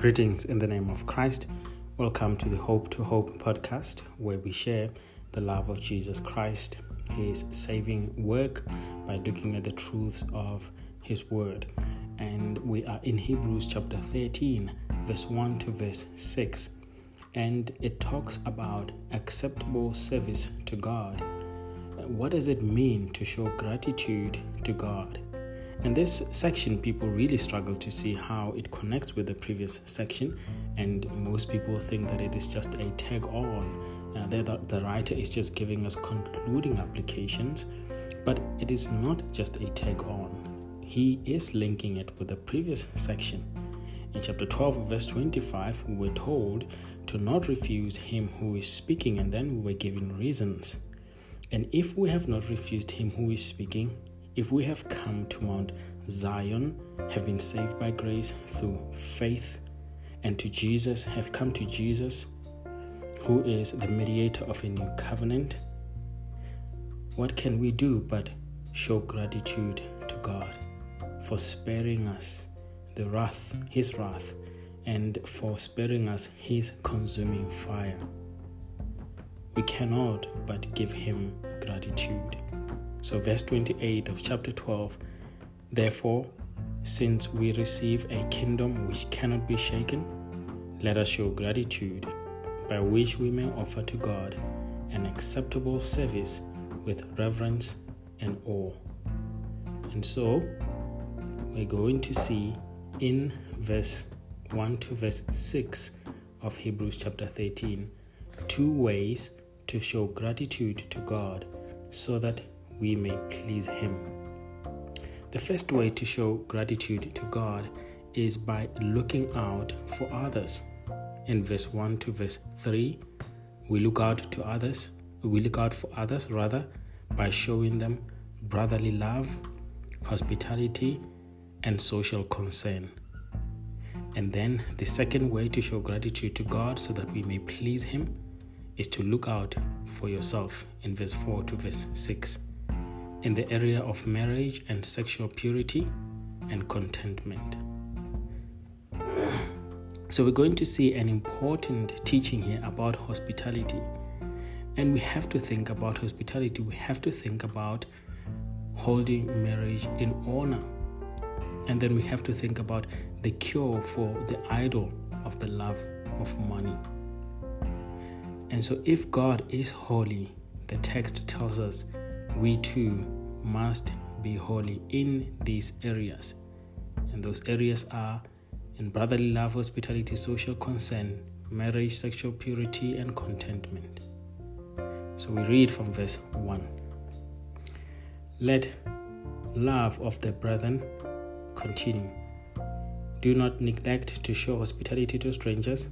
Greetings in the name of Christ. Welcome to the Hope to Hope podcast, where we share the love of Jesus Christ, His saving work, by looking at the truths of His Word. And we are in Hebrews chapter 13, verse 1 to verse 6. And it talks about acceptable service to God. What does it mean to show gratitude to God? In this section, people really struggle to see how it connects with the previous section, and most people think that it is just a tag on. Uh, the, the writer is just giving us concluding applications, but it is not just a tag on. He is linking it with the previous section. In chapter 12, verse 25, we were told to not refuse him who is speaking, and then we were given reasons. And if we have not refused him who is speaking, if we have come to Mount Zion, have been saved by grace through faith, and to Jesus, have come to Jesus, who is the mediator of a new covenant, what can we do but show gratitude to God for sparing us the wrath, His wrath, and for sparing us His consuming fire? We cannot but give Him gratitude. So, verse 28 of chapter 12 Therefore, since we receive a kingdom which cannot be shaken, let us show gratitude by which we may offer to God an acceptable service with reverence and awe. And so, we're going to see in verse 1 to verse 6 of Hebrews chapter 13 two ways to show gratitude to God so that we may please Him. The first way to show gratitude to God is by looking out for others. In verse 1 to verse 3, we look out to others, we look out for others rather by showing them brotherly love, hospitality, and social concern. And then the second way to show gratitude to God so that we may please Him is to look out for yourself in verse 4 to verse 6 in the area of marriage and sexual purity and contentment. So, we're going to see an important teaching here about hospitality. And we have to think about hospitality, we have to think about holding marriage in honor. And then we have to think about the cure for the idol of the love of money. And so, if God is holy, the text tells us we too must be holy in these areas. And those areas are in brotherly love, hospitality, social concern, marriage, sexual purity, and contentment. So we read from verse 1 Let love of the brethren continue. Do not neglect to show hospitality to strangers,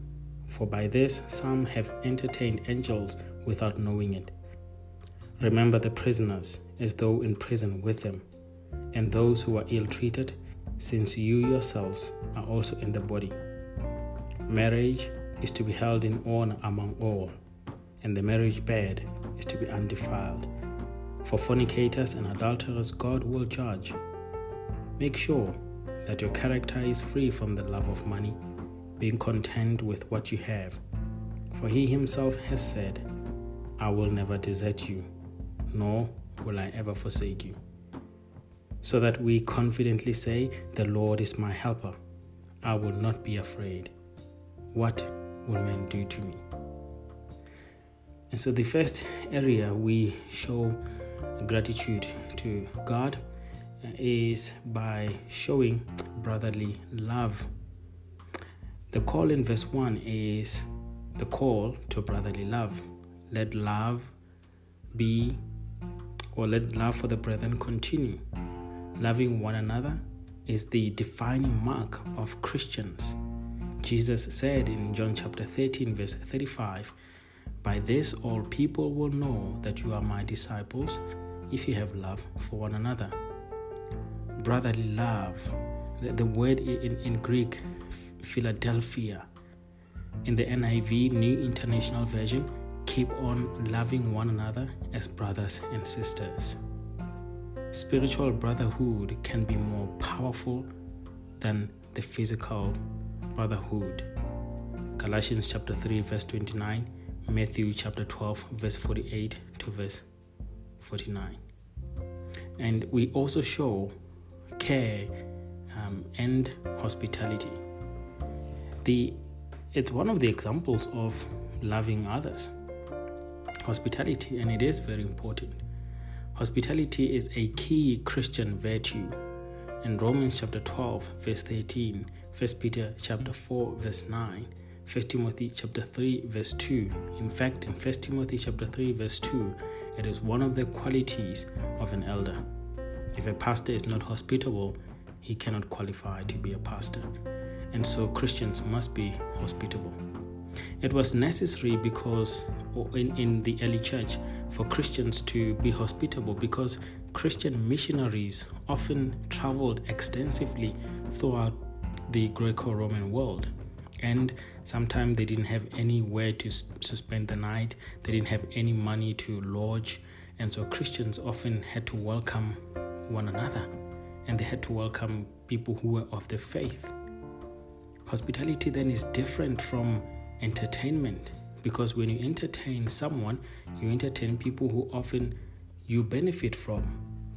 for by this some have entertained angels without knowing it. Remember the prisoners as though in prison with them, and those who are ill treated, since you yourselves are also in the body. Marriage is to be held in honor among all, and the marriage bed is to be undefiled. For fornicators and adulterers, God will judge. Make sure that your character is free from the love of money, being content with what you have. For he himself has said, I will never desert you nor will I ever forsake you. So that we confidently say, The Lord is my helper. I will not be afraid. What will men do to me? And so, the first area we show gratitude to God uh, is by showing brotherly love. The call in verse 1 is the call to brotherly love. Let love be or let love for the brethren continue. Loving one another is the defining mark of Christians. Jesus said in John chapter 13, verse 35, By this all people will know that you are my disciples if you have love for one another. Brotherly love, the, the word in, in Greek, Philadelphia, in the NIV, New International Version, keep on loving one another as brothers and sisters. Spiritual brotherhood can be more powerful than the physical brotherhood. Galatians chapter 3, verse 29, Matthew chapter 12, verse 48 to verse 49. And we also show care um, and hospitality. The, it's one of the examples of loving others. Hospitality, and it is very important. Hospitality is a key Christian virtue. In Romans chapter 12, verse 13, 1 Peter chapter 4, verse 9, 1 Timothy chapter 3 verse 2. In fact, in 1 Timothy chapter 3 verse 2, it is one of the qualities of an elder. If a pastor is not hospitable, he cannot qualify to be a pastor. And so Christians must be hospitable. It was necessary because in, in the early church for Christians to be hospitable because Christian missionaries often traveled extensively throughout the Greco Roman world. And sometimes they didn't have anywhere to, to spend the night. They didn't have any money to lodge. And so christians often had to welcome one another. And they had to welcome people who were of the faith. Hospitality then is different from entertainment because when you entertain someone you entertain people who often you benefit from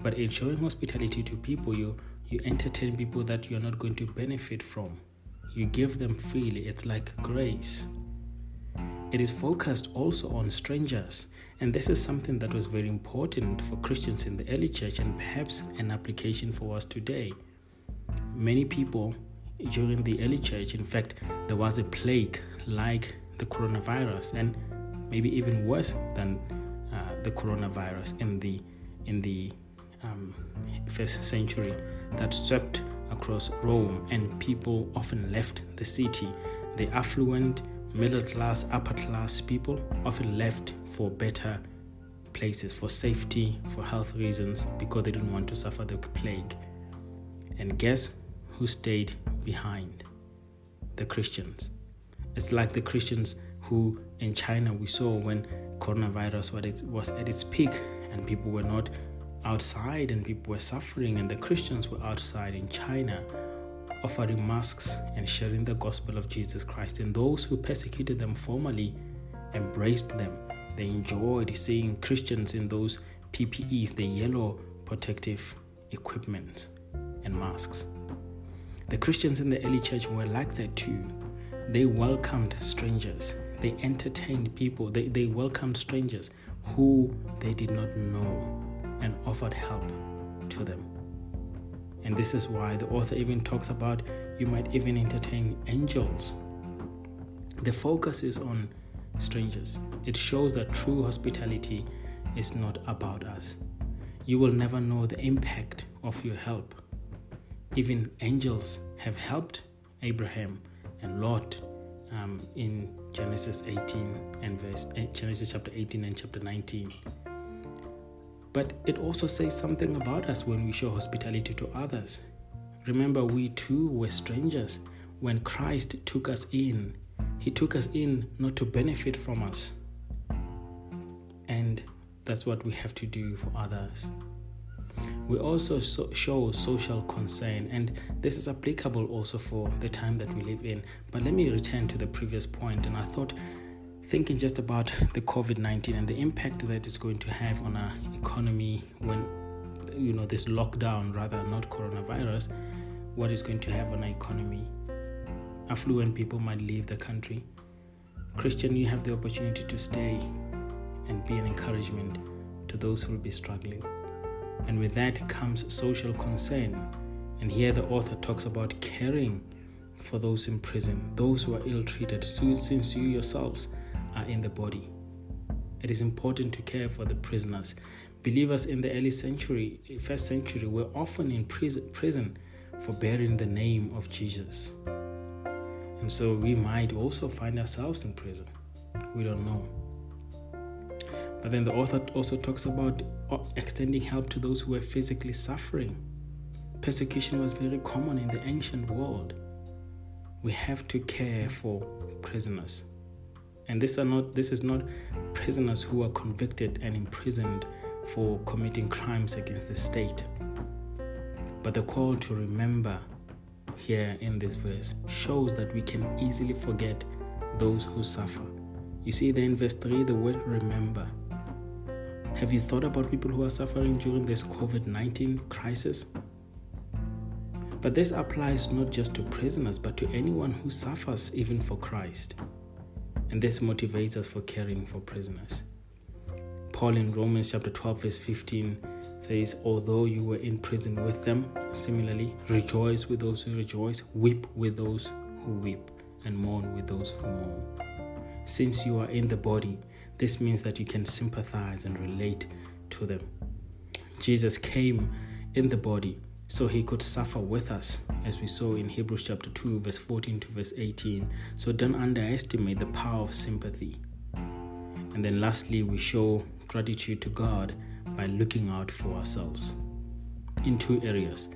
but in showing hospitality to people you you entertain people that you're not going to benefit from you give them freely. It's like grace. It is focused also on strangers, and this is something that was very important for Christians in the early church and perhaps an application for us today. Many people during the early church, in fact, there was a plague like the coronavirus, and maybe even worse than uh, the coronavirus in the in the um, first century that swept across Rome, and people often left the city. The affluent, middle class, upper class people often left for better places, for safety, for health reasons, because they didn't want to suffer the plague. And guess who stayed behind? The Christians. It's like the Christians who in China we saw when coronavirus was at its peak and people were not outside and people were suffering, and the Christians were outside in China offering masks and sharing the gospel of Jesus Christ. And those who persecuted them formerly embraced them. They enjoyed seeing Christians in those PPEs, the yellow protective equipment and masks. The Christians in the early church were like that too. They welcomed strangers, they entertained people, they, they welcomed strangers who they did not know and offered help to them. And this is why the author even talks about you might even entertain angels. The focus is on strangers. It shows that true hospitality is not about us. You will never know the impact of your help. Even angels have helped Abraham and Lot um, in Genesis 18 and verse eh, Genesis chapter 18 and chapter 19. But it also says something about us when we show hospitality to others. Remember, we too were strangers when Christ took us in. He took us in not to benefit from us. And that's what we have to do for others. We also so show social concern, and this is applicable also for the time that we live in. But let me return to the previous point, and I thought thinking just about the COVID 19 and the impact that it's going to have on our economy when, you know, this lockdown, rather not coronavirus, what is going to have on our economy. Affluent people might leave the country. Christian, you have the opportunity to stay and be an encouragement to those who will be struggling. And with that comes social concern. And here the author talks about caring for those in prison, those who are ill treated, since you yourselves are in the body. It is important to care for the prisoners. Believers in the early century, first century, were often in prison for bearing the name of Jesus. And so we might also find ourselves in prison. We don't know. But then the author also talks about extending help to those who were physically suffering. Persecution was very common in the ancient world. We have to care for prisoners. And this are not this is not prisoners who are convicted and imprisoned for committing crimes against the state. But the call to remember here in this verse shows that we can easily forget those who suffer. You see there in verse 3 the word remember. Have you thought about people who are suffering during this COVID 19 crisis? But this applies not just to prisoners, but to anyone who suffers even for Christ. And this motivates us for caring for prisoners. Paul in Romans chapter 12, verse 15 says, Although you were in prison with them, similarly, rejoice with those who rejoice, weep with those who weep, and mourn with those who mourn. Since you are in the body, this means that you can sympathize and relate to them. Jesus came in the body so he could suffer with us, as we saw in Hebrews chapter 2, verse 14 to verse 18. So don't underestimate the power of sympathy. And then lastly, we show gratitude to God by looking out for ourselves in two areas.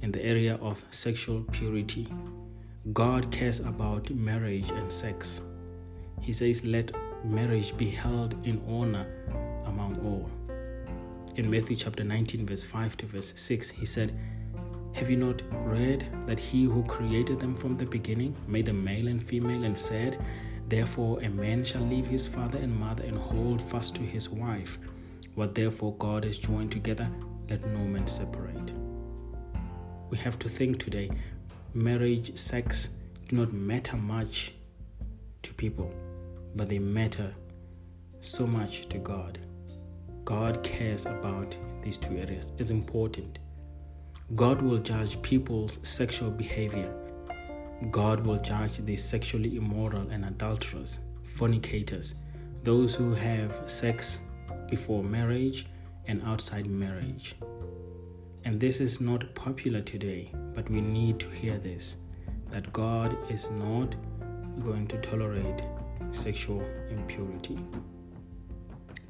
In the area of sexual purity, God cares about marriage and sex. He says, Let marriage be held in honor among all in Matthew chapter 19, verse 5 to verse 6, he said, Have you not read that he who created them from the beginning made them male and female and said, Therefore a man shall leave his father and mother and hold fast to his wife. What therefore God has joined together, let no man separate. We have to think today marriage, sex do not matter much to people, but they matter so much to God. God cares about these two areas. It's important. God will judge people's sexual behavior. God will judge the sexually immoral and adulterers, fornicators, those who have sex before marriage and outside marriage. And this is not popular today, but we need to hear this that God is not going to tolerate sexual impurity.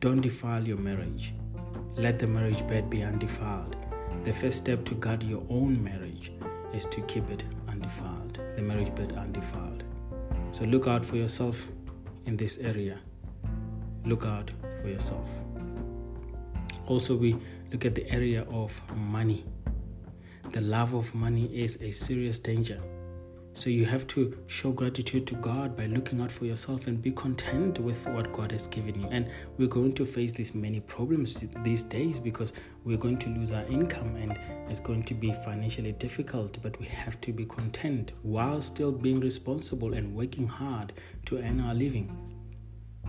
Don't defile your marriage. Let the marriage bed be undefiled. The first step to guard your own marriage is to keep it undefiled, the marriage bed undefiled. So look out for yourself in this area. Look out for yourself. Also, we look at the area of money. The love of money is a serious danger so you have to show gratitude to God by looking out for yourself and be content with what God has given you. And we're going to face these many problems these days because we're going to lose our income and it's going to be financially difficult, but we have to be content while still being responsible and working hard to earn our living.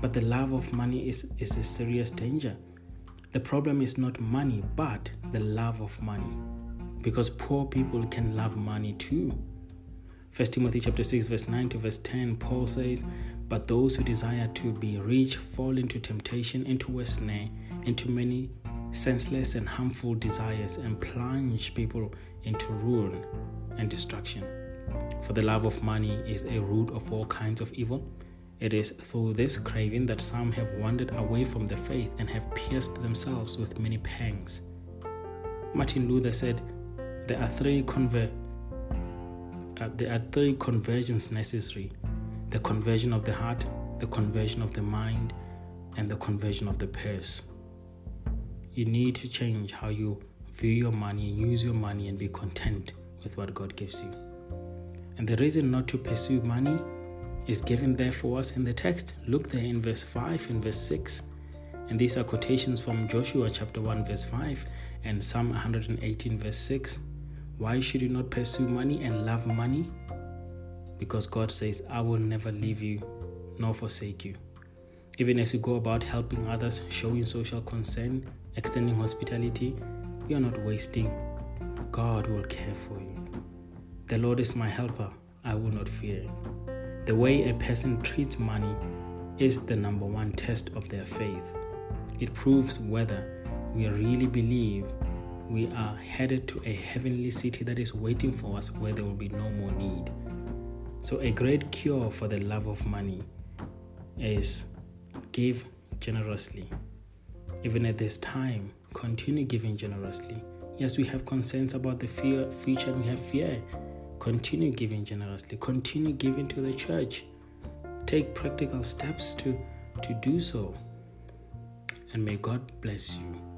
But the love of money is, is a serious danger. The problem is not money, but the love of money. Because poor people can love money too. First Timothy chapter 6 verse 9 to verse 10 Paul says but those who desire to be rich fall into temptation into a snare into many senseless and harmful desires and plunge people into ruin and destruction. For the love of money is a root of all kinds of evil. It is through this craving that some have wandered away from the faith and have pierced themselves with many pangs. Martin Luther said there are three conver- uh, there are three conversions necessary the conversion of the heart, the conversion of the mind, and the conversion of the purse. You need to change how you view your money and use your money and be content with what God gives you. And the reason not to pursue money is given there for us in the text. Look there in verse 5 and verse 6. And these are quotations from Joshua chapter 1, verse 5, and Psalm 118, verse 6. Why should you not pursue money and love money? Because God says, I will never leave you nor forsake you. Even as you go about helping others, showing social concern, extending hospitality, you are not wasting. God will care for you. The Lord is my helper, I will not fear. The way a person treats money is the number one test of their faith. It proves whether we really believe we are headed to a heavenly city that is waiting for us where there will be no more need. So, a great cure for the love of money is give generously. Even at this time, continue giving generously. Yes, we have concerns about the fear, future and we have fear. Continue giving generously. Continue giving to the church. Take practical steps to, to do so. And may God bless you.